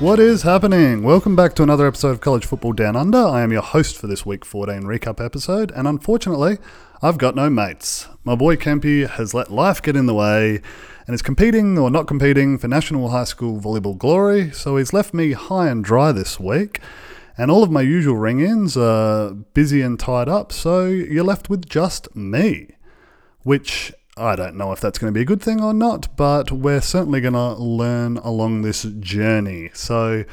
What is happening? Welcome back to another episode of College Football Down Under. I am your host for this week 14 recap episode, and unfortunately, I've got no mates. My boy Kempy has let life get in the way and is competing or not competing for National High School Volleyball Glory, so he's left me high and dry this week. And all of my usual ring ins are busy and tied up, so you're left with just me. Which I don't know if that's going to be a good thing or not, but we're certainly going to learn along this journey. So,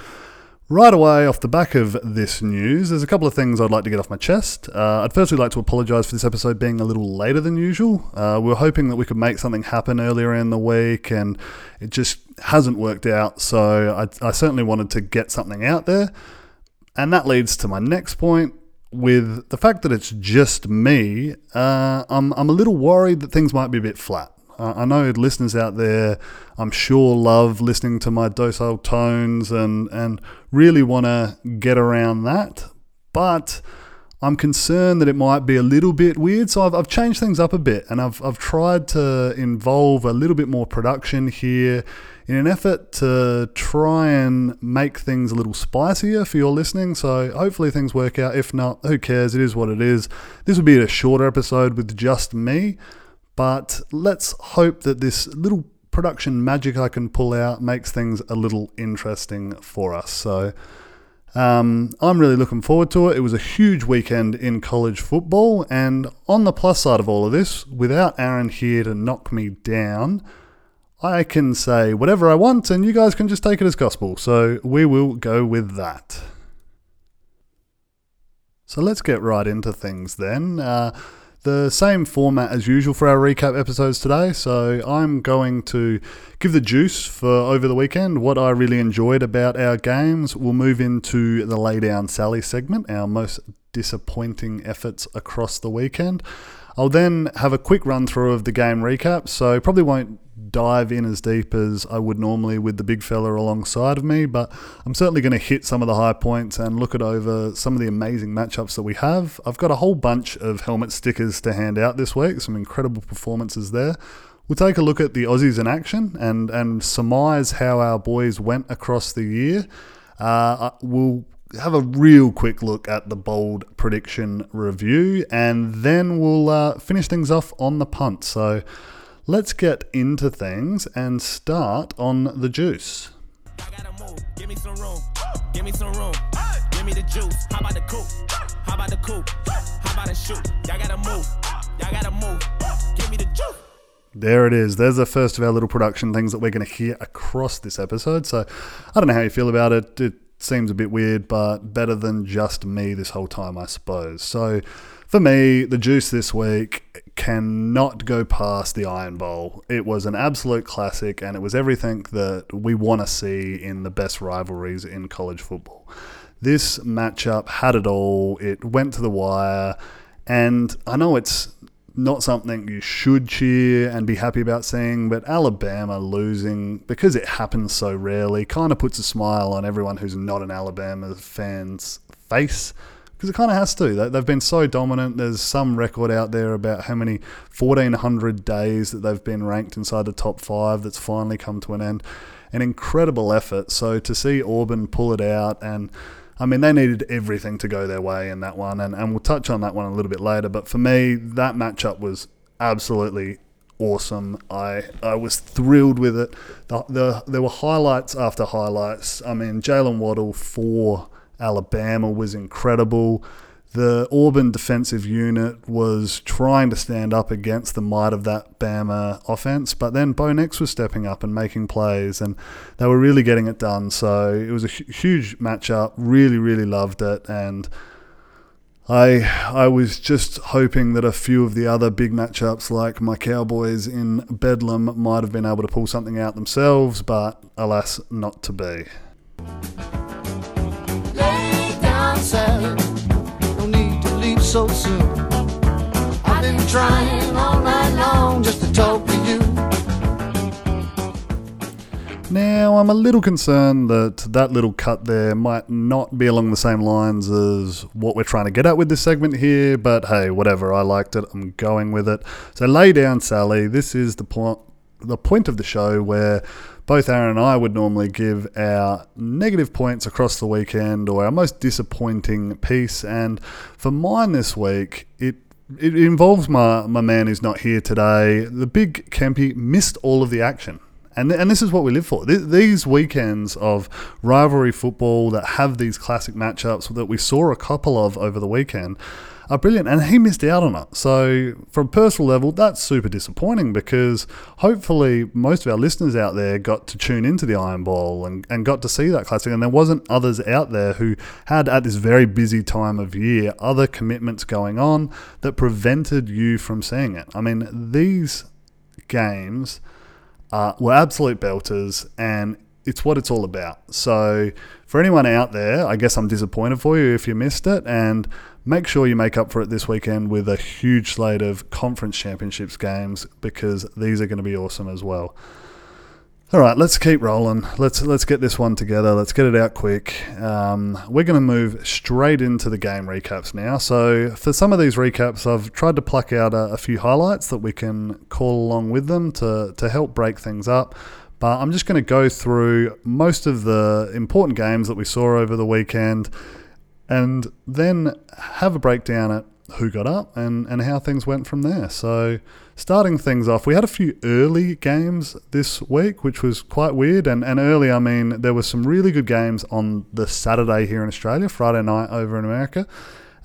right away, off the back of this news, there's a couple of things I'd like to get off my chest. Uh, I'd firstly like to apologise for this episode being a little later than usual. Uh, we were hoping that we could make something happen earlier in the week, and it just hasn't worked out. So, I, I certainly wanted to get something out there. And that leads to my next point, with the fact that it's just me, uh, I'm, I'm a little worried that things might be a bit flat. Uh, I know listeners out there, I'm sure, love listening to my docile tones and, and really want to get around that. But I'm concerned that it might be a little bit weird. So I've, I've changed things up a bit and I've, I've tried to involve a little bit more production here in an effort to try and make things a little spicier for your listening. So hopefully things work out. If not, who cares? It is what it is. This will be a shorter episode with just me, but let's hope that this little production magic I can pull out makes things a little interesting for us. So. Um, I'm really looking forward to it. It was a huge weekend in college football, and on the plus side of all of this, without Aaron here to knock me down, I can say whatever I want and you guys can just take it as gospel. So we will go with that. So let's get right into things then. Uh, the same format as usual for our recap episodes today. So I'm going to give the juice for over the weekend, what I really enjoyed about our games. We'll move into the lay down Sally segment, our most disappointing efforts across the weekend. I'll then have a quick run through of the game recap, so probably won't dive in as deep as I would normally with the big fella alongside of me, but I'm certainly going to hit some of the high points and look at over some of the amazing matchups that we have. I've got a whole bunch of helmet stickers to hand out this week, some incredible performances there. We'll take a look at the Aussies in action and, and surmise how our boys went across the year. Uh, we'll have a real quick look at the bold prediction review and then we'll uh, finish things off on the punt. So, Let's get into things and start on the juice. Give me some room. Give me some room. Give me the juice. How about the coupe? How about the coupe? How about the shoot? Y'all gotta move. Y'all gotta move. Give me the juice. There it is. There's the first of our little production things that we're going to hear across this episode. So I don't know how you feel about it. It seems a bit weird, but better than just me this whole time, I suppose. So for me, the juice this week cannot go past the Iron Bowl. It was an absolute classic, and it was everything that we want to see in the best rivalries in college football. This matchup had it all. It went to the wire, and I know it's not something you should cheer and be happy about seeing, but Alabama losing, because it happens so rarely, kind of puts a smile on everyone who's not an Alabama fan's face because it kind of has to. They've been so dominant. There's some record out there about how many 1,400 days that they've been ranked inside the top five that's finally come to an end. An incredible effort. So to see Auburn pull it out, and I mean, they needed everything to go their way in that one, and, and we'll touch on that one a little bit later. But for me, that matchup was absolutely awesome. I I was thrilled with it. The, the, there were highlights after highlights. I mean, Jaylen Waddle for Alabama was incredible. The Auburn defensive unit was trying to stand up against the might of that Bama offense, but then Bo Nix was stepping up and making plays, and they were really getting it done. So it was a huge matchup. Really, really loved it, and I I was just hoping that a few of the other big matchups, like my Cowboys in Bedlam, might have been able to pull something out themselves, but alas, not to be. No need to leave so soon. I've been trying all night long just to talk to you. Now, I'm a little concerned that that little cut there might not be along the same lines as what we're trying to get at with this segment here, but hey, whatever. I liked it. I'm going with it. So, lay down, Sally. This is the point, the point of the show where both Aaron and I would normally give our negative points across the weekend or our most disappointing piece. And for mine this week, it it involves my, my man who's not here today. The big Kempy missed all of the action. And, and this is what we live for. These weekends of rivalry football that have these classic matchups that we saw a couple of over the weekend are brilliant, and he missed out on it. So, from a personal level, that's super disappointing because hopefully most of our listeners out there got to tune into the Iron Bowl and, and got to see that classic, and there wasn't others out there who had at this very busy time of year other commitments going on that prevented you from seeing it. I mean, these games uh, were absolute belters, and it's what it's all about. So, for anyone out there, I guess I'm disappointed for you if you missed it, and make sure you make up for it this weekend with a huge slate of conference championships games because these are going to be awesome as well. All right, let's keep rolling. Let's let's get this one together. Let's get it out quick. Um, we're going to move straight into the game recaps now. So for some of these recaps, I've tried to pluck out a, a few highlights that we can call along with them to to help break things up. But I'm just going to go through most of the important games that we saw over the weekend and then have a breakdown at who got up and, and how things went from there. So, starting things off, we had a few early games this week, which was quite weird. And, and early, I mean, there were some really good games on the Saturday here in Australia, Friday night over in America.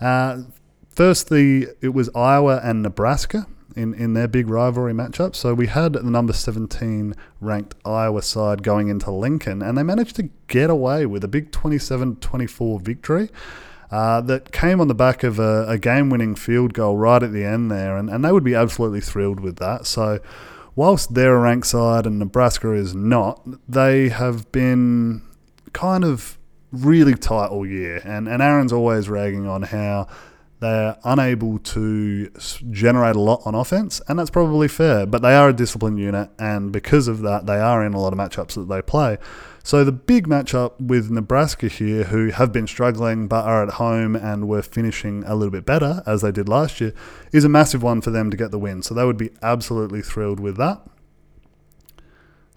Uh, firstly, it was Iowa and Nebraska in, in their big rivalry matchup. So we had the number 17 ranked Iowa side going into Lincoln, and they managed to get away with a big 27 24 victory. Uh, that came on the back of a, a game winning field goal right at the end there, and, and they would be absolutely thrilled with that. So, whilst they're a ranked side and Nebraska is not, they have been kind of really tight all year. And, and Aaron's always ragging on how they're unable to generate a lot on offense, and that's probably fair. But they are a disciplined unit, and because of that, they are in a lot of matchups that they play. So the big matchup with Nebraska here, who have been struggling but are at home and were finishing a little bit better as they did last year, is a massive one for them to get the win. So they would be absolutely thrilled with that.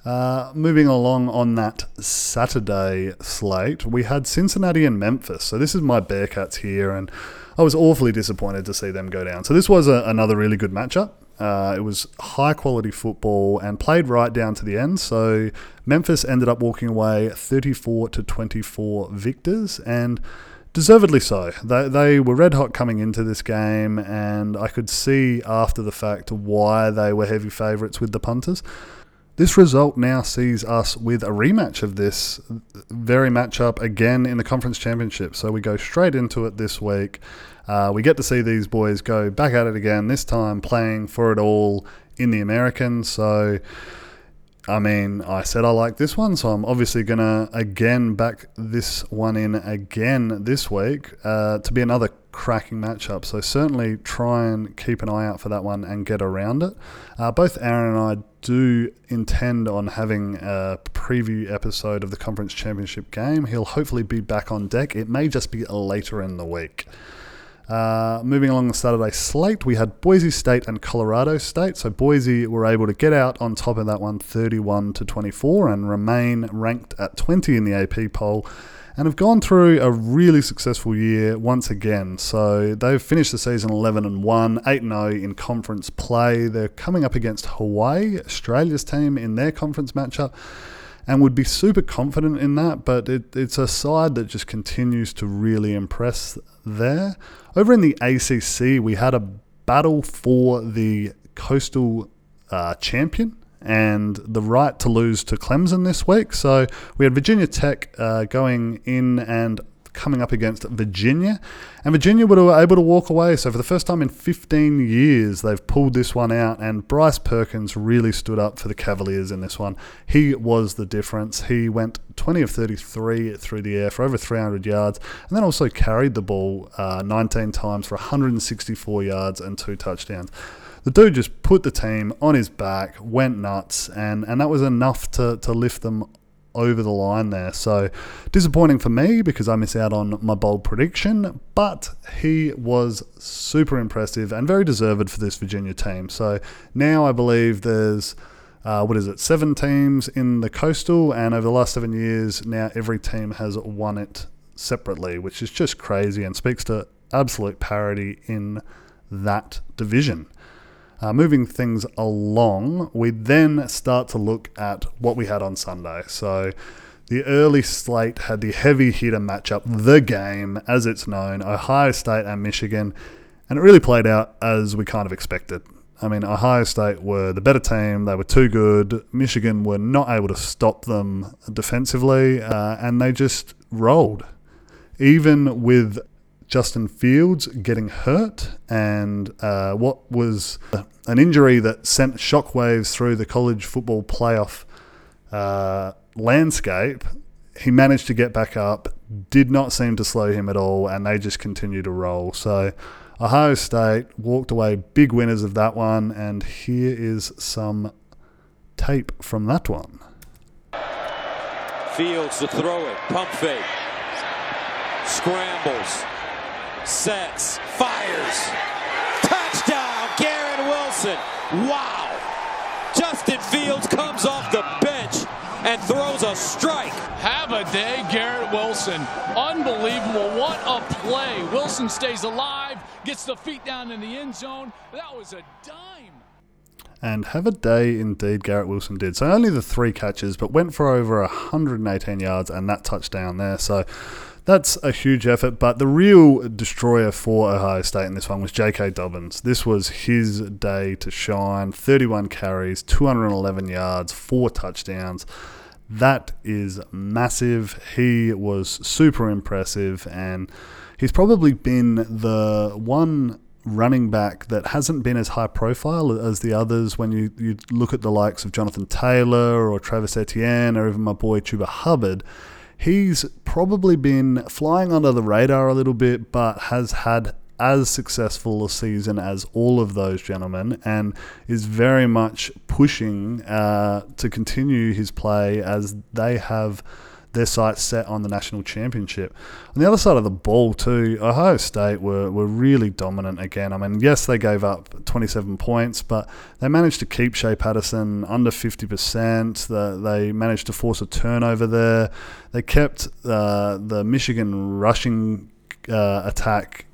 Uh, moving along on that Saturday slate, we had Cincinnati and Memphis. So this is my Bearcats here, and I was awfully disappointed to see them go down. So this was a, another really good matchup. Uh, it was high quality football and played right down to the end. So Memphis ended up walking away 34 to 24 victors and deservedly so. They, they were red hot coming into this game, and I could see after the fact why they were heavy favourites with the punters. This result now sees us with a rematch of this very matchup again in the conference championship. So we go straight into it this week. Uh, we get to see these boys go back at it again, this time playing for it all in the American. So, I mean, I said I like this one, so I'm obviously going to again back this one in again this week uh, to be another cracking matchup. So certainly try and keep an eye out for that one and get around it. Uh, both Aaron and I do intend on having a preview episode of the conference championship game. He'll hopefully be back on deck. It may just be later in the week. Uh, moving along the Saturday slate, we had Boise State and Colorado State. So Boise were able to get out on top of that one, 31 to 24, and remain ranked at 20 in the AP poll and have gone through a really successful year once again. So they've finished the season 11 and 1, 8 0 in conference play. They're coming up against Hawaii, Australia's team, in their conference matchup. And would be super confident in that, but it, it's a side that just continues to really impress there. Over in the ACC, we had a battle for the coastal uh, champion and the right to lose to Clemson this week. So we had Virginia Tech uh, going in and coming up against Virginia. And Virginia were able to walk away. So for the first time in 15 years, they've pulled this one out. And Bryce Perkins really stood up for the Cavaliers in this one. He was the difference. He went 20 of 33 through the air for over 300 yards, and then also carried the ball uh, 19 times for 164 yards and two touchdowns the dude just put the team on his back, went nuts, and, and that was enough to, to lift them over the line there. So disappointing for me because I miss out on my bold prediction, but he was super impressive and very deserved for this Virginia team. So now I believe there's uh, what is it, seven teams in the coastal, and over the last seven years, now every team has won it separately, which is just crazy and speaks to absolute parity in that division. Uh, moving things along, we then start to look at what we had on Sunday. So the early slate had the heavy hitter matchup, the game, as it's known, Ohio State and Michigan, and it really played out as we kind of expected. I mean, Ohio State were the better team. They were too good. Michigan were not able to stop them defensively, uh, and they just rolled. Even with Justin Fields getting hurt and uh, what was an injury that sent shockwaves through the college football playoff uh, landscape, he managed to get back up, did not seem to slow him at all, and they just continue to roll. So Ohio State walked away big winners of that one, and here is some tape from that one. Fields to throw it, pump fake, scrambles, sets, fires, touchdown, Garrett Wilson. Wow! Justin Fields comes off the bench and throws a strike. Have a day, Garrett Wilson. Unbelievable. What a play. Wilson stays alive, gets the feet down in the end zone. That was a dime. And have a day indeed, Garrett Wilson did. So only the three catches, but went for over 118 yards and that touchdown there. So that's a huge effort. But the real destroyer for Ohio State in this one was J.K. Dobbins. This was his day to shine 31 carries, 211 yards, four touchdowns. That is massive. He was super impressive, and he's probably been the one running back that hasn't been as high profile as the others when you, you look at the likes of Jonathan Taylor or Travis Etienne or even my boy Chuba Hubbard. He's probably been flying under the radar a little bit, but has had as successful a season as all of those gentlemen and is very much pushing uh, to continue his play as they have their sights set on the national championship. On the other side of the ball, too, Ohio State were, were really dominant again. I mean, yes, they gave up 27 points, but they managed to keep Shea Patterson under 50%. The, they managed to force a turnover there. They kept uh, the Michigan rushing uh, attack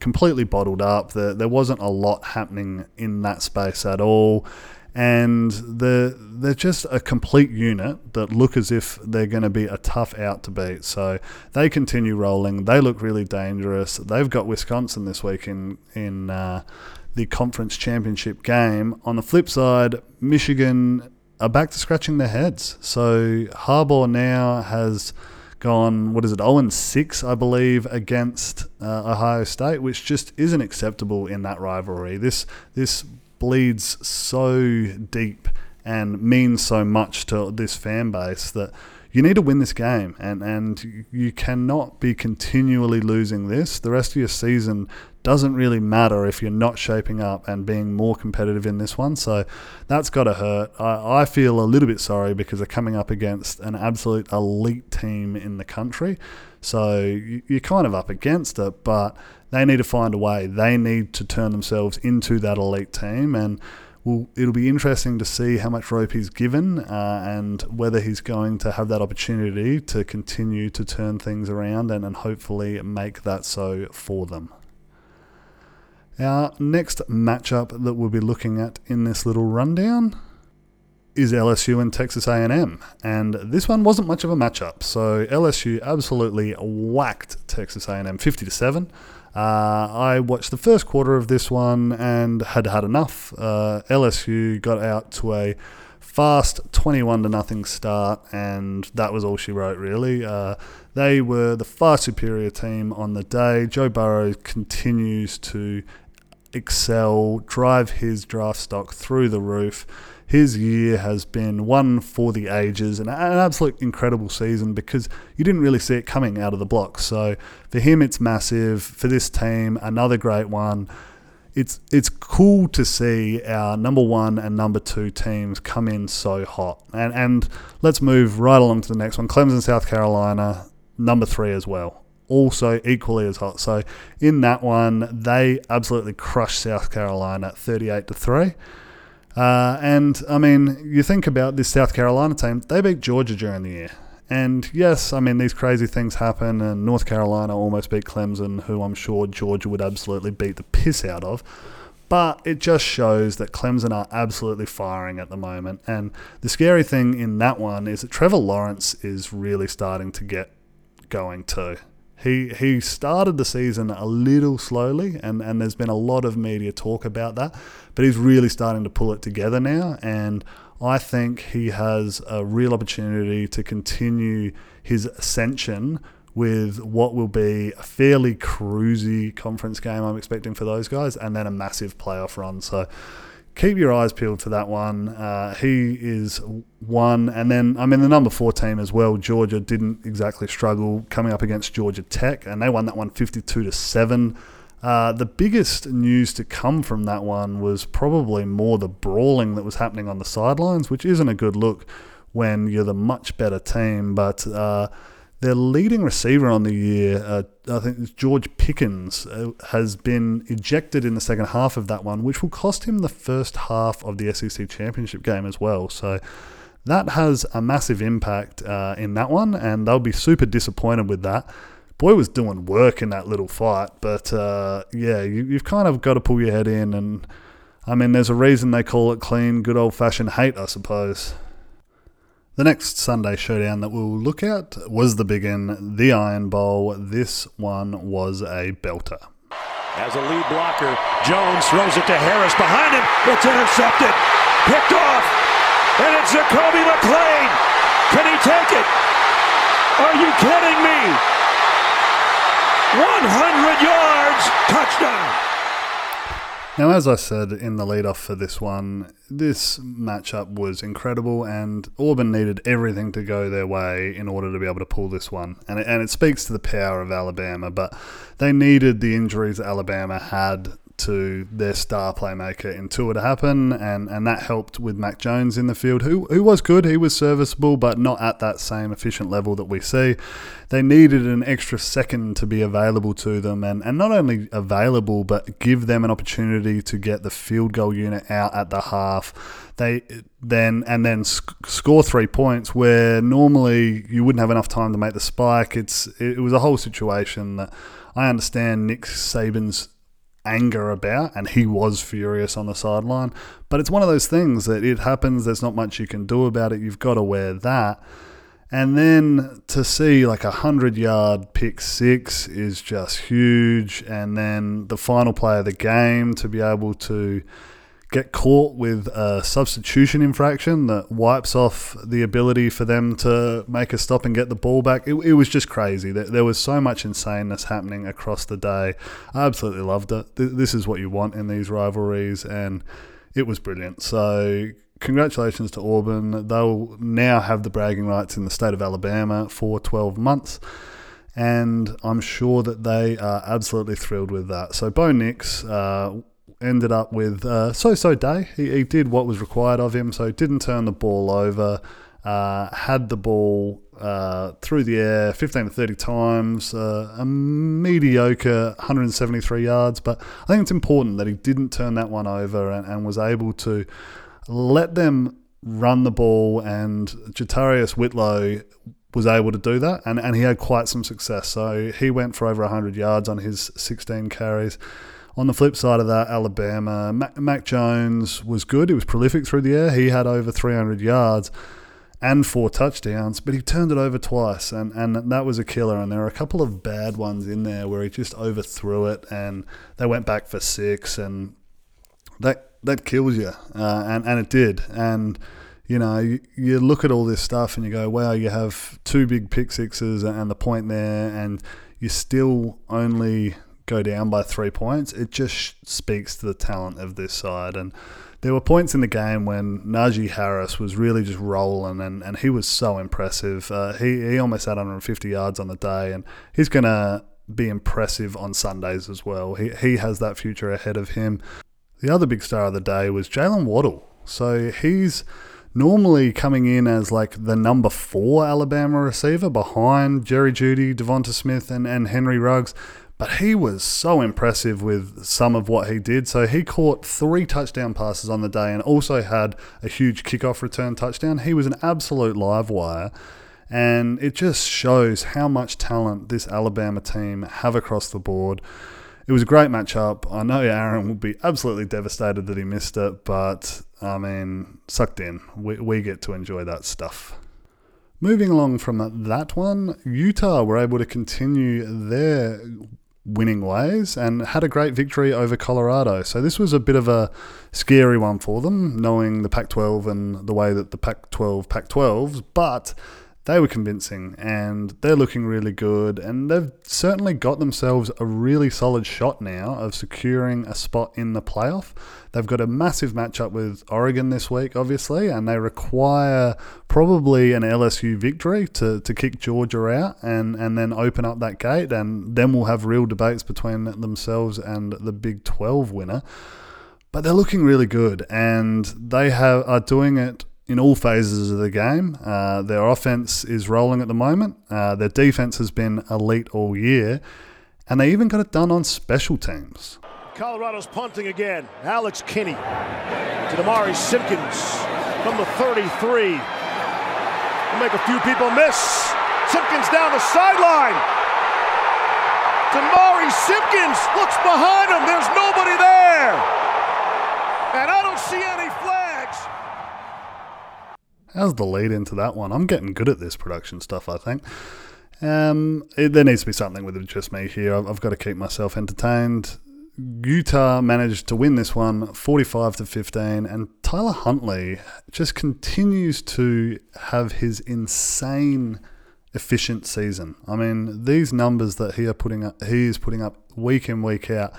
completely bottled up. There, there wasn't a lot happening in that space at all and they're, they're just a complete unit that look as if they're going to be a tough out to beat. So they continue rolling. They look really dangerous. They've got Wisconsin this week in, in uh, the conference championship game. On the flip side, Michigan are back to scratching their heads. So Harbaugh now has gone, what is it, 0 6, I believe, against uh, Ohio State, which just isn't acceptable in that rivalry. This, this bleeds so deep and means so much to this fan base that you need to win this game and, and you cannot be continually losing this. The rest of your season doesn't really matter if you're not shaping up and being more competitive in this one. So that's got to hurt. I, I feel a little bit sorry because they're coming up against an absolute elite team in the country. So you're kind of up against it, but they need to find a way. They need to turn themselves into that elite team, and it'll be interesting to see how much rope he's given uh, and whether he's going to have that opportunity to continue to turn things around and, and hopefully make that so for them. Our next matchup that we'll be looking at in this little rundown is LSU and Texas A&M, and this one wasn't much of a matchup. So LSU absolutely whacked Texas A&M 50 to seven. Uh, I watched the first quarter of this one and had had enough. Uh, LSU got out to a fast 21 to nothing start, and that was all she wrote, really. Uh, they were the far superior team on the day. Joe Burrow continues to excel, drive his draft stock through the roof his year has been one for the ages and an absolute incredible season because you didn't really see it coming out of the blocks. So for him, it's massive. For this team, another great one. It's it's cool to see our number one and number two teams come in so hot. And and let's move right along to the next one. Clemson, South Carolina, number three as well also equally as hot. So in that one, they absolutely crushed South Carolina 38 to 3. Uh, and I mean, you think about this South Carolina team, they beat Georgia during the year. And yes, I mean, these crazy things happen, and North Carolina almost beat Clemson, who I'm sure Georgia would absolutely beat the piss out of. But it just shows that Clemson are absolutely firing at the moment. And the scary thing in that one is that Trevor Lawrence is really starting to get going too. He he started the season a little slowly, and, and there's been a lot of media talk about that. But he's really starting to pull it together now, and I think he has a real opportunity to continue his ascension with what will be a fairly cruisy conference game I'm expecting for those guys, and then a massive playoff run. So keep your eyes peeled for that one. Uh, he is one, and then I mean the number four team as well. Georgia didn't exactly struggle coming up against Georgia Tech, and they won that one 52 to seven. Uh, the biggest news to come from that one was probably more the brawling that was happening on the sidelines, which isn't a good look when you're the much better team. But uh, their leading receiver on the year, uh, I think it's George Pickens, uh, has been ejected in the second half of that one, which will cost him the first half of the SEC championship game as well. So that has a massive impact uh, in that one, and they'll be super disappointed with that. Boy was doing work in that little fight, but uh, yeah, you, you've kind of got to pull your head in, and I mean, there's a reason they call it clean, good old fashioned hate, I suppose. The next Sunday showdown that we'll look at was the big one, the Iron Bowl. This one was a belter. As a lead blocker, Jones throws it to Harris behind him. It's intercepted, picked off, and it's Zakoby McClain. Can he take it? Are you kidding me? 100 yards, touchdown. Now, as I said in the lead off for this one, this matchup was incredible, and Auburn needed everything to go their way in order to be able to pull this one. And it, and it speaks to the power of Alabama, but they needed the injuries Alabama had to their star playmaker in Tua to happen, and, and that helped with Mac Jones in the field, who, who was good, he was serviceable, but not at that same efficient level that we see. They needed an extra second to be available to them, and, and not only available, but give them an opportunity to get the field goal unit out at the half. They then and then sc- score three points where normally you wouldn't have enough time to make the spike. It's it was a whole situation that I understand Nick Saban's anger about, and he was furious on the sideline. But it's one of those things that it happens, there's not much you can do about it, you've got to wear that. And then to see like a 100 yard pick six is just huge. And then the final play of the game to be able to get caught with a substitution infraction that wipes off the ability for them to make a stop and get the ball back. It, it was just crazy. There, was so much insaneness happening across the day. I absolutely loved it. This is what you want in these rivalries, and it was brilliant. So, congratulations to Auburn. They'll now have the bragging rights in the state of Alabama for 12 months and I'm sure that they are absolutely thrilled with that. So Bo Nix uh, ended up with uh, so-so day. He, he, did what was required of him, so didn't turn the ball over. Uh, had the ball uh, through the air 15 to 30 times, uh, a mediocre 173 yards. But I think it's important that he didn't turn that one over and, and was able to let them run the ball. And JaTarvious Whitlow was able to do that, and, and he had quite some success. So he went for over 100 yards on his 16 carries. On the flip side of that, Alabama, Mac, Jones was good. He was prolific through the air. He had over 300 yards and four touchdowns, but he turned it over twice, and, and that was a killer. And there were a couple of bad ones in there where he just overthrew it, and they went back for six, and that that kills you, uh, and and it did. And you know, you, you, look at all this stuff and you go, wow, you have two big pick sixes and the point there, and you still only go down by three points, it just speaks to the talent of this side. And there were points in the game when Najee Harris was really just rolling, and, and he was so impressive. Uh, he, he almost had 150 yards on the day, and he's going to be impressive on Sundays as well. He, he has that future ahead of him. The other big star of the day was Jaylen Waddle. So he's normally coming in as like the number four Alabama receiver behind Jerry Jeudy, Devonta Smith, and, and Henry Ruggs. But he was so impressive with some of what he did. So he caught three touchdown passes on the day and also had a huge kickoff return touchdown. He was an absolute live wire. And it just shows how much talent this Alabama team have across the board. It was a great matchup. I know Aaron will be absolutely devastated that he missed it, but I mean, sucked in. We, we get to enjoy that stuff. Moving along from that one, Utah were able to continue their winning ways and had a great victory over Colorado. So this was a bit of a scary one for them, knowing the Pac 12 and the way that the Pac 12 Pac 12s, but they were convincing and they're looking really good and they've certainly got themselves a really solid shot now of securing a spot in the playoff. They've got a massive matchup with Oregon this week, obviously, and they require probably an LSU victory to, to kick Georgia out and, and then open up that gate. And then we'll have real debates between themselves and the Big 12 winner. But they're looking really good and they have are doing it in all phases of the game. Uh, their offense is rolling at the moment. Uh, their defense has been elite all year, and they even got it done on special teams. Colorado's punting again. Alex Kinney to Demari Simpkins from the 33. Will make a few people miss. Simpkins down the sideline. Demari Simpkins looks behind him. There's nobody there. And I don't see any. How's the lead into that one? I'm getting good at this production stuff, I think. Um, it, there needs to be something with just me here. I've, I've got to keep myself entertained. Utah managed to win this one 45 to 15 and Tyler Huntley just continues to have his insane efficient season. I mean, these numbers that he are putting up he is putting up week in week out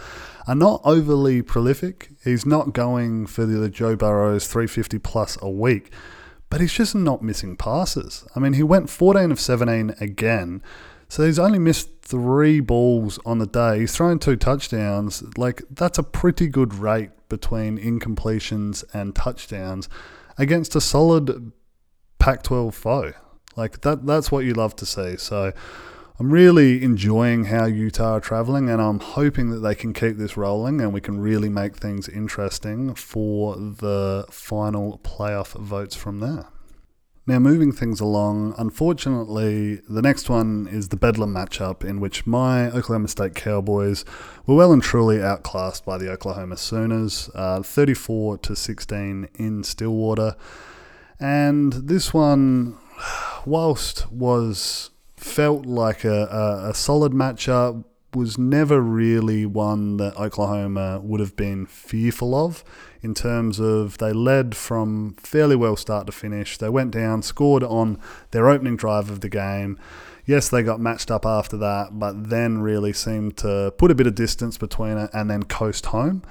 are not overly prolific. He's not going for the Joe Burrows 350 plus a week, but he's just not missing passes. I mean, he went 14 of 17 again. So he's only missed three balls on the day. He's thrown two touchdowns. Like, that's a pretty good rate between incompletions and touchdowns against a solid Pac 12 foe. Like, that, that's what you love to see. So I'm really enjoying how Utah are traveling, and I'm hoping that they can keep this rolling and we can really make things interesting for the final playoff votes from there. Now, moving things along, unfortunately, the next one is the Bedlam matchup in which my Oklahoma State Cowboys were well and truly outclassed by the Oklahoma Sooners, uh, 34 to 16 in Stillwater. And this one, whilst was felt like a, a, a solid matchup, was never really one that Oklahoma would have been fearful of in terms of they led from fairly well start to finish. They went down, scored on their opening drive of the game. Yes, they got matched up after that, but then really seemed to put a bit of distance between it and then coast home.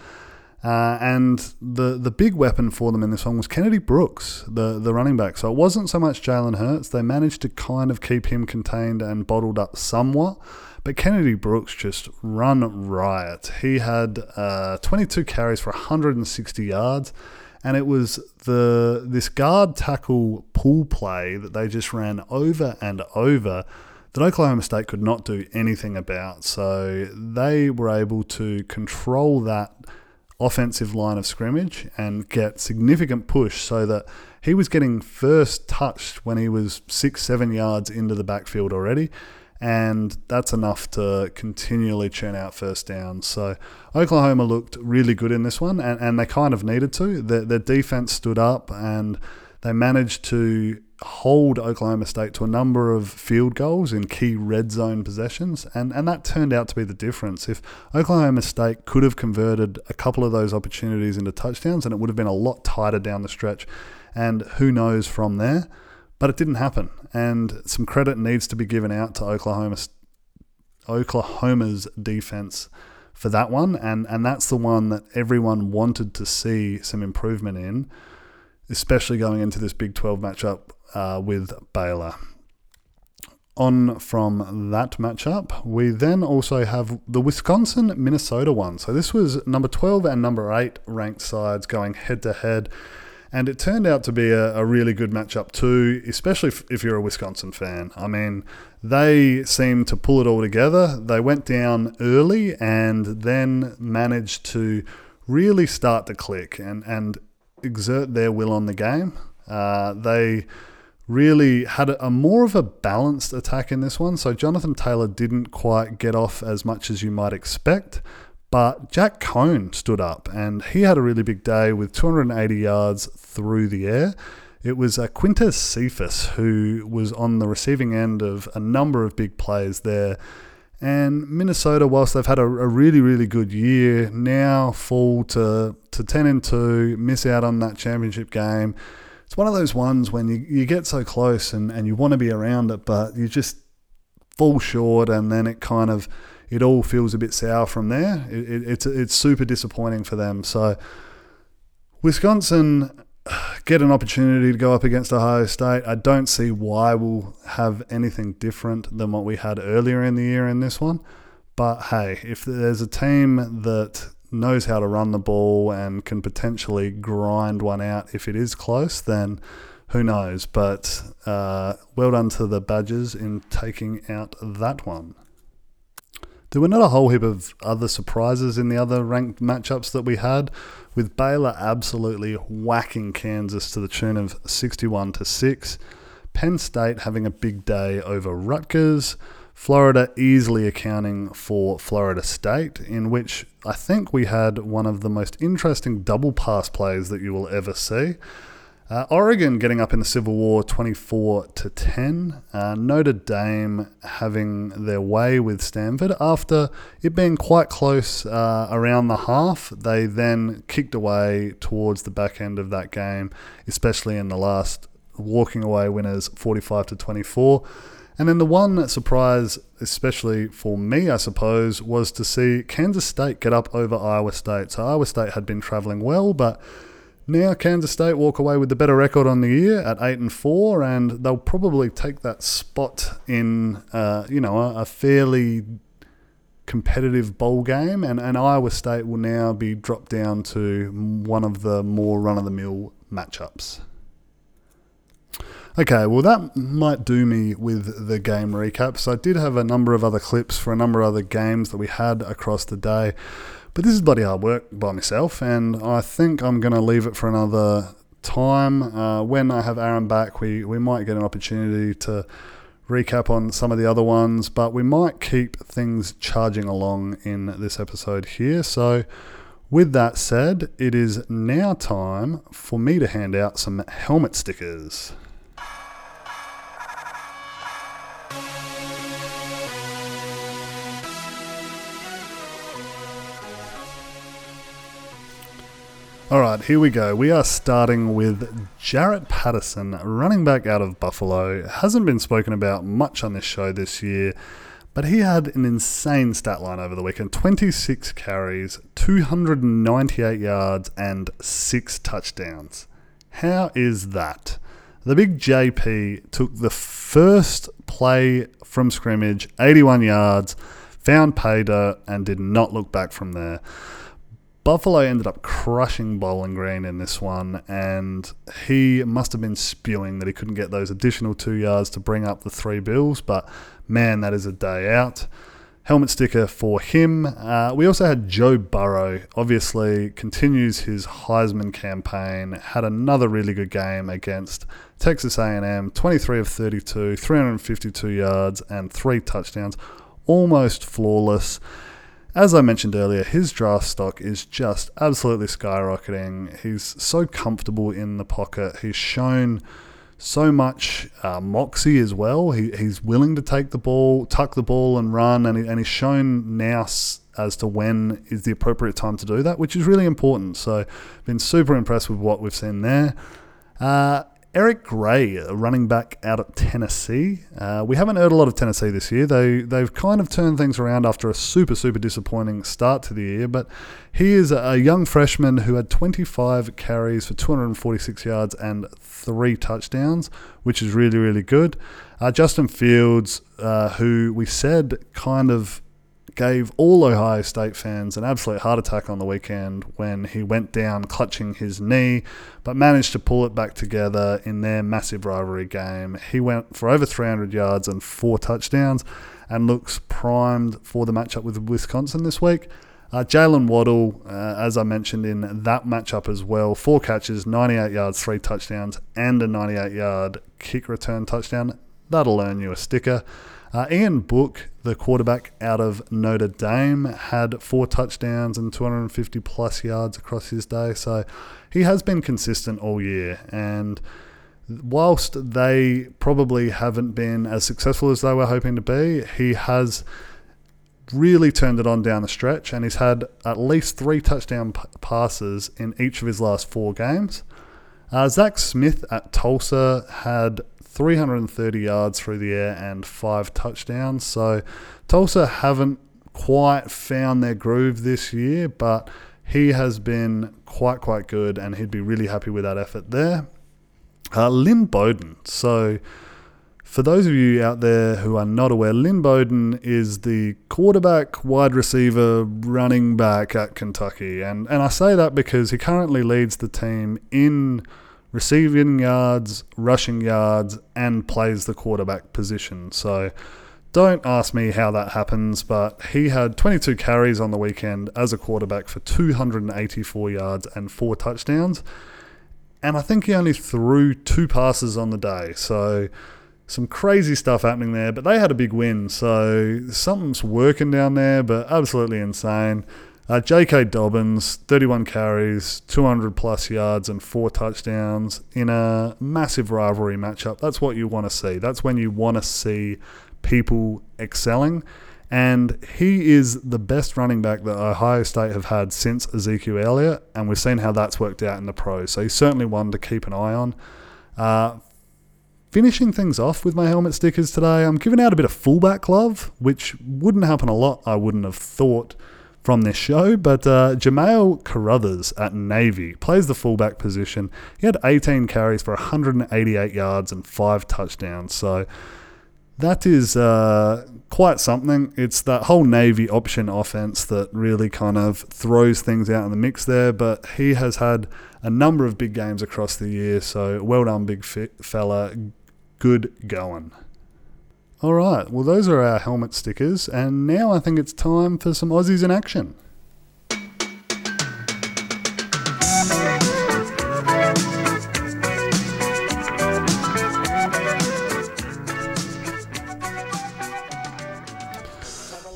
Uh, and the the big weapon for them in this one was Kennedy Brooks, the the running back. So it wasn't so much Jalen Hurts. They managed to kind of keep him contained and bottled up somewhat. But Kennedy Brooks just run riot. He had uh, 22 carries for 160 yards, and it was the this guard tackle pull play that they just ran over and over that Oklahoma State could not do anything about. So they were able to control that offensive line of scrimmage and get significant push so that he was getting first touched when he was six, seven yards into the backfield already and that's enough to continually churn out first downs. So Oklahoma looked really good in this one, and, and they kind of needed to. Their, their defense stood up, and they managed to hold Oklahoma State to a number of field goals in key red zone possessions, and, and that turned out to be the difference. If Oklahoma State could have converted a couple of those opportunities into touchdowns, and it would have been a lot tighter down the stretch, and who knows from there. But it didn't happen, and some credit needs to be given out to Oklahoma, Oklahoma's defense for that one, and and that's the one that everyone wanted to see some improvement in, especially going into this Big 12 matchup uh, with Baylor. On from that matchup, we then also have the Wisconsin Minnesota one. So this was number 12 and number 8 ranked sides going head to head And it turned out to be a, a really good matchup too, especially if, if you're a Wisconsin fan. I mean, they seemed to pull it all together. They went down early and then managed to really start to click and, and exert their will on the game. Uh, they really had a, more of a balanced attack in this one. So Jonathan Taylor didn't quite get off as much as you might expect. But Jack Coan stood up and he had a really big day with 280 yards through the air. It was Quintez Cephus who was on the receiving end of a number of big plays there. And Minnesota, whilst they've had a, a, really, really good year, now fall to, to 10 and 2, miss out on that championship game. It's one of those ones when you, you get so close and, and you want to be around it, but you just fall short and then it kind of it all feels a bit sour from there. It, it, it's it's super disappointing for them. So Wisconsin get an opportunity to go up against Ohio State. I don't see why we'll have anything different than what we had earlier in the year in this one. But hey, if there's a team that knows how to run the ball and can potentially grind one out if it is close, then who knows? But uh, well done to the Badgers in taking out that one. There were not a whole heap of other surprises in the other ranked matchups that we had, with Baylor absolutely whacking Kansas to the tune of 61 to 6, Penn State having a big day over Rutgers, Florida easily accounting for Florida State, in which I think we had one of the most interesting double pass plays that you will ever see. Uh, Oregon getting up in the Civil War 24 to 10. Uh, Notre Dame having their way with Stanford after it being quite close uh, around the half. They then kicked away towards the back end of that game, especially in the last walking away winners 45 to 24. And then the one surprise, especially for me, I suppose, was to see Kansas State get up over Iowa State. So Iowa State had been traveling well, but now Kansas State walk away with the better record on the year at eight and four, and they'll probably take that spot in uh, you know a, a, fairly competitive bowl game, and, and Iowa State will now be dropped down to one of the more run of the mill matchups. Okay, well, that might do me with the game recaps. I did have a number of other clips for a number of other games that we had across the day. But this is bloody hard work by myself, and I think I'm going to leave it for another time. Uh, when I have Aaron back, we, we might get an opportunity to recap on some of the other ones, but we might keep things charging along in this episode here. So, with that said, it is now time for me to hand out some helmet stickers. All right, here we go. We are starting with Jaret Patterson, running back out of Buffalo. Hasn't been spoken about much on this show this year, but he had an insane stat line over the weekend 26 carries, 298 yards, and six touchdowns. How is that? The big JP took the first play from scrimmage, 81 yards, found Pater, and did not look back from there. Buffalo ended up crushing Bowling Green in this one, and he must have been spewing that he couldn't get those additional two yards to bring up the three bills. But man, that is a day out. Helmet sticker for him. Uh, we also had Joe Burrow, obviously continues his Heisman campaign. Had another really good game against Texas A&M, 23 of 32, 352 yards and three touchdowns, almost flawless. As I mentioned earlier, his draft stock is just absolutely skyrocketing. He's so comfortable in the pocket. He's shown so much uh, moxie as well. He, he's willing to take the ball, tuck the ball, and run, and, he, and he's shown now as to when is the appropriate time to do that, which is really important. So, been super impressed with what we've seen there. Uh, Eric Gray, a running back out of Tennessee. Uh, we haven't heard a lot of Tennessee this year. They they've kind of turned things around after a super super disappointing start to the year. But he is a young freshman who had 25 carries for 246 yards and three touchdowns, which is really really good. Uh, Justin Fields, uh, who we said kind of gave all Ohio State fans an absolute heart attack on the weekend when he went down clutching his knee, but managed to pull it back together in their massive rivalry game. He went for over 300 yards and four touchdowns and looks primed for the matchup with Wisconsin this week. Uh, Jaylen Waddle, uh, as I mentioned in that matchup as well, four catches, 98 yards, three touchdowns, and a 98 yard kick return touchdown. That'll earn you a sticker. Uh, Ian Book, the quarterback out of Notre Dame, had four touchdowns and 250 plus yards across his day. So he has been consistent all year. And whilst they probably haven't been as successful as they were hoping to be, he has really turned it on down the stretch and he's had at least three touchdown p- passes in each of his last four games. Uh, Zach Smith at Tulsa had 330 yards through the air and five touchdowns. So Tulsa haven't quite found their groove this year, but he has been quite, quite good, and he'd be really happy with that effort there. Uh, Lynn Bowden. So, for those of you out there who are not aware, Lynn Bowden is the quarterback, wide receiver, running back at Kentucky. And, and I say that because he currently leads the team in receiving yards, rushing yards, and plays the quarterback position. So don't ask me how that happens, but he had 22 carries on the weekend as a quarterback for 284 yards and four touchdowns. And I think he only threw two passes on the day. So some crazy stuff happening there, but they had a big win. So something's working down there, but absolutely insane. Uh, J.K. Dobbins, 31 carries, 200 plus yards, and four touchdowns in a massive rivalry matchup. That's what you want to see. That's when you want to see people excelling. And he is the best running back that Ohio State have had since Ezekiel Elliott, and we've seen how that's worked out in the pros. So he's certainly one to keep an eye on. Uh, finishing things off with my helmet stickers today, I'm giving out a bit of fullback love, which wouldn't happen a lot, I wouldn't have thought from this show, but uh, Carothers at Navy plays the fullback position. He had 18 carries for 188 yards and five touchdowns. So that is uh, quite something. It's that whole Navy option offense that really kind of throws things out in the mix there. But he has had a number of big games across the year. So well done, big fella. Good going. All right, well, those are our helmet stickers, and now I think it's time for some Aussies in action.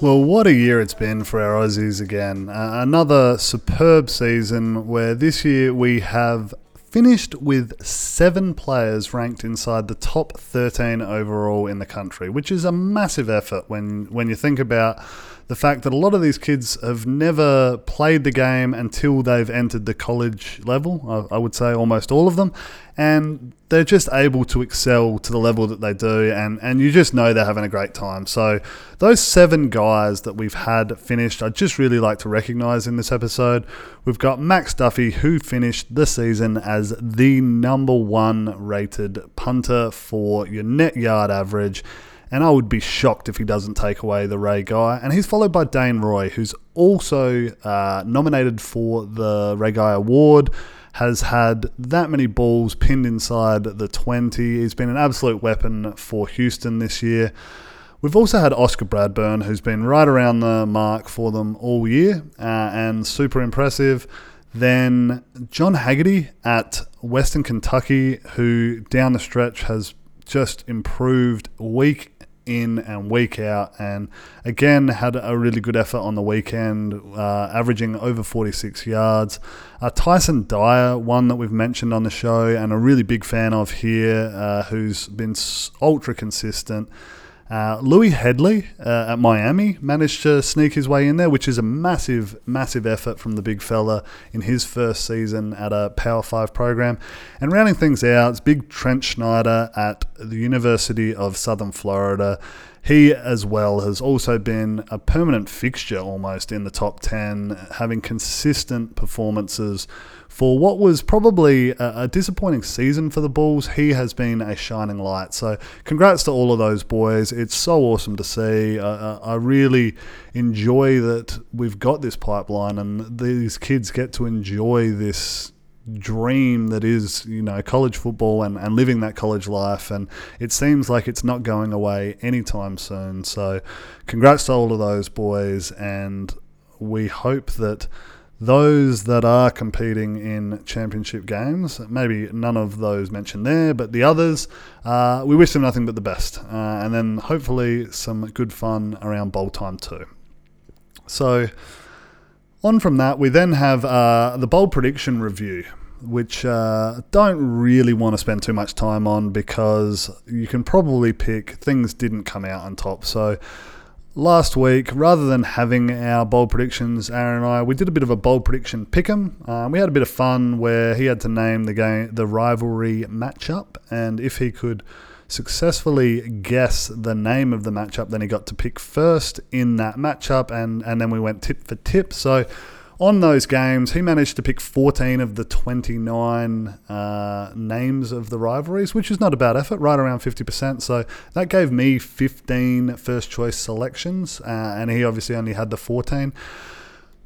Well, what a year it's been for our Aussies again. Uh, another superb season where this year we have finished with seven players ranked inside the top 13 overall in the country, which is a massive effort when, when you think about the fact that a lot of these kids have never played the game until they've entered the college level. I, I, would say almost all of them. And they're just able to excel to the level that they do. And, and you just know they're having a great time. So, those seven guys that we've had finished, I'd just really like to recognize in this episode. We've got Max Duffy, who finished the season as the number one rated punter for your net yard average and I would be shocked if he doesn't take away the Ray Guy. And he's followed by Dane Roy, who's also uh, nominated for the Ray Guy Award. Has had that many balls pinned inside the 20. He's been an absolute weapon for Houston this year. We've also had Oscar Bradburn, who's been right around the mark for them all year uh, and super impressive. Then John Haggerty at Western Kentucky, who down the stretch has just improved week in and week out. And again, had a really good effort on the weekend, uh, averaging over 46 yards. Uh, Tyson Dyer, one that we've mentioned on the show and a really big fan of here, uh, who's been ultra consistent. Uh, Louis Hedley uh, at Miami managed to sneak his way in there, which is a massive, massive effort from the big fella in his first season at a Power 5 program. And rounding things out, it's big Trent Schneider at the University of Southern Florida. He, as well, has also been a permanent fixture almost in the top 10, having consistent performances for what was probably a, a, disappointing season for the Bulls, he has been a shining light. So, congrats to all of those boys. It's so awesome to see. Uh, I really enjoy that we've got this pipeline and these kids get to enjoy this dream that is, you know, college football and, and living that college life. And it seems like it's not going away anytime soon. So, congrats to all of those boys. And we hope that those that are competing in championship games, maybe none of those mentioned there, but the others, uh, we wish them nothing but the best. Uh, and then hopefully some good fun around bowl time too. So, on from that, we then have uh, the bowl prediction review, which uh, don't really want to spend too much time on because you can probably pick things didn't come out on top. So, last week, rather than having our bold predictions, Aaron and I, we did a bit of a bold prediction pick'em. Um, we had a bit of fun where he had to name the game, the rivalry matchup, and if he could successfully guess the name of the matchup, then he got to pick first in that matchup, and and then we went tip for tip. So on those games, he managed to pick 14 of the 29 uh, names of the rivalries, which is not a bad effort, right around 50%. So that gave me 15 first choice selections, uh, and he obviously only had the 14.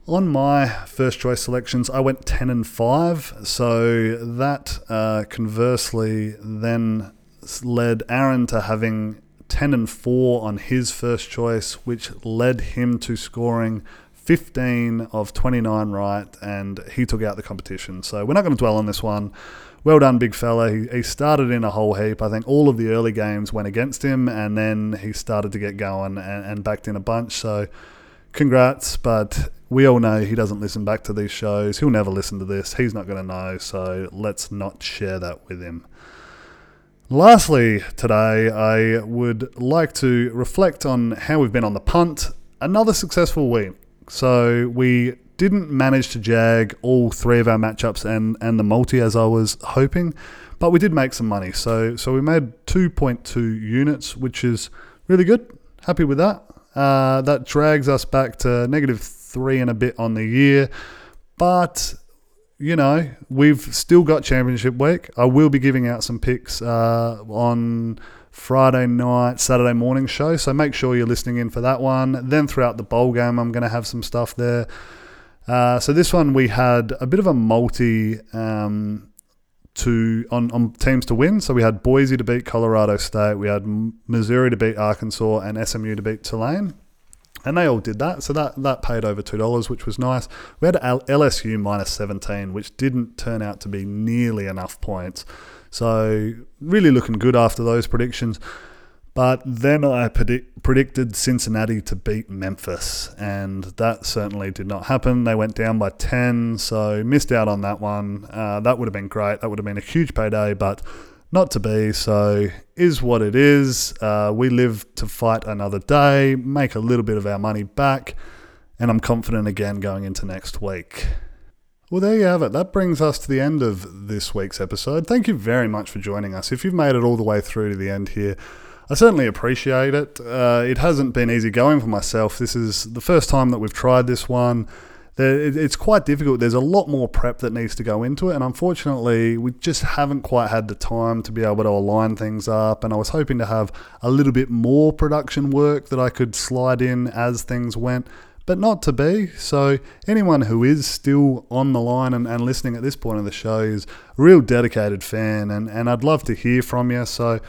On my first choice selections, I went 10 and 5. So that uh, conversely then led Aaron to having 10 and 4 on his first choice, which led him to scoring 15 of 29 right, and he took out the competition. So we're not going to dwell on this one. Well done, big fella. He, he started in a whole heap. I think all of the early games went against him, and then he started to get going and, and backed in a bunch. So congrats, but we all know he doesn't listen back to these shows. He'll never listen to this. He's not going to know, so let's not share that with him. Lastly, today, I would like to reflect on how we've been on the punt. Another successful week. So we didn't manage to jag all three of our matchups and, and the multi as I was hoping, but we did make some money. So so we made 2.2 units, which is really good. Happy with that. Uh, that drags us back to negative three and a bit on the year, but you know we've still got championship week. I will be giving out some picks uh, on Friday night, Saturday morning show. So make sure you're listening in for that one. Then throughout the bowl game, I'm going to have some stuff there. Uh, so this one we had a bit of a multi um, to on, on teams to win. So we had Boise to beat Colorado State, we had Missouri to beat Arkansas, and SMU to beat Tulane. And they all did that, so that, that paid over two dollars, which was nice. We had LSU minus seventeen, which didn't turn out to be nearly enough points. So really looking good after those predictions. But then I predict, predicted Cincinnati to beat Memphis, and that certainly did not happen. They went down by 10, so missed out on that one. Uh, that would have been great. That would have been a huge payday, but not to be. So, is what it is. Uh, we live to fight another day, make a little bit of our money back, and I'm confident again going into next week. Well, there you have it. That brings us to the end of this week's episode. Thank you very much for joining us. If you've made it all the way through to the end here, I certainly appreciate it. Uh, it hasn't been easy going for myself. This is the first time that we've tried this one. It's quite difficult. There's a lot more prep that needs to go into it, and unfortunately, we just haven't quite had the time to be able to align things up. And I was hoping to have a little bit more production work that I could slide in as things went but not to be. So, anyone who is still on the line and, and listening at this point of the show is a real dedicated fan, and, and I'd love to hear from you. So,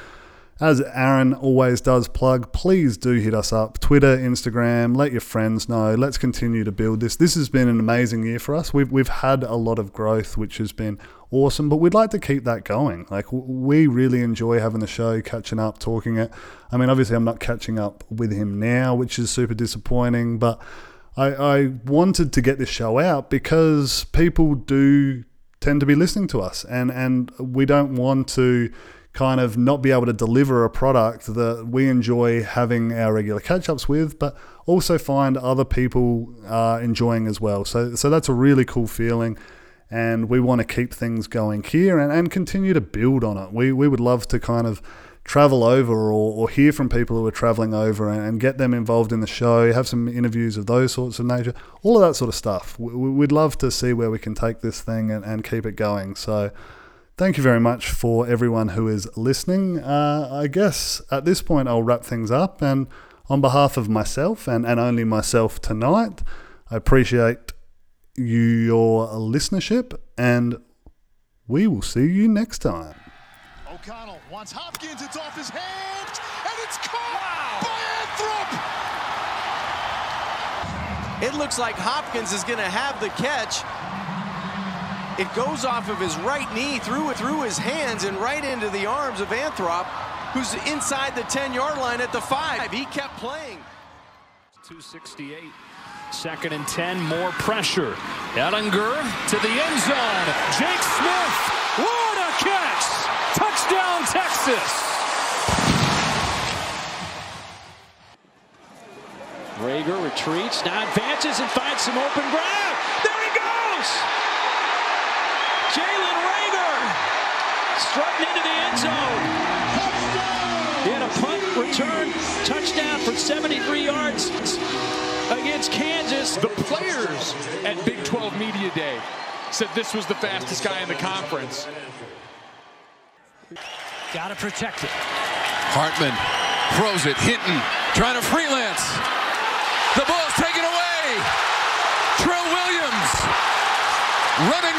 as Aaron always does plug, please do hit us up Twitter, Instagram, let your friends know. Let's continue to build this. This has been an amazing year for us. We've, we've had a lot of growth, which has been awesome, but we'd like to keep that going. Like, we really enjoy having the show, catching up, talking it. I mean, obviously, I'm not catching up with him now, which is super disappointing, but I, I wanted to get this show out because people do tend to be listening to us, and, and we don't want to kind of not be able to deliver a product that we enjoy having our regular catch ups with, but also find other people uh, enjoying as well. So, so that's a really cool feeling. And we want to keep things going here and, and continue to build on it. We, we would love to kind of travel over or, or hear from people who are traveling over and, and, get them involved in the show, have some interviews of those sorts of nature, all of that sort of stuff. We, we'd love to see where we can take this thing and, and keep it going. So, thank you very much for everyone who is listening. Uh, I guess at this point, I'll wrap things up. And on behalf of myself and, and only myself tonight, I appreciate you, your listenership, and we will see you next time. O'Connell wants Hopkins, it's off his hands, and it's caught by Anthrop! It looks like Hopkins is going to have the catch. It goes off of his right knee, through through his hands, and right into the arms of Anthrop, who's inside the 10-yard line at the five. He kept playing. 268. Second and 10, more pressure. Ehlinger to the end zone. Jake Smith. What a catch! Touchdown, Texas! Reagor retreats, now advances and finds some open ground. There he goes! Jalen Reagor strutting into the end zone. He had a punt return touchdown for 73 yards against Kansas. The players at Big 12 Media Day said this was the fastest guy in the conference. Got to protect it. Hartman throws it. Hinton trying to freelance. The ball's taken away. Trill Williams running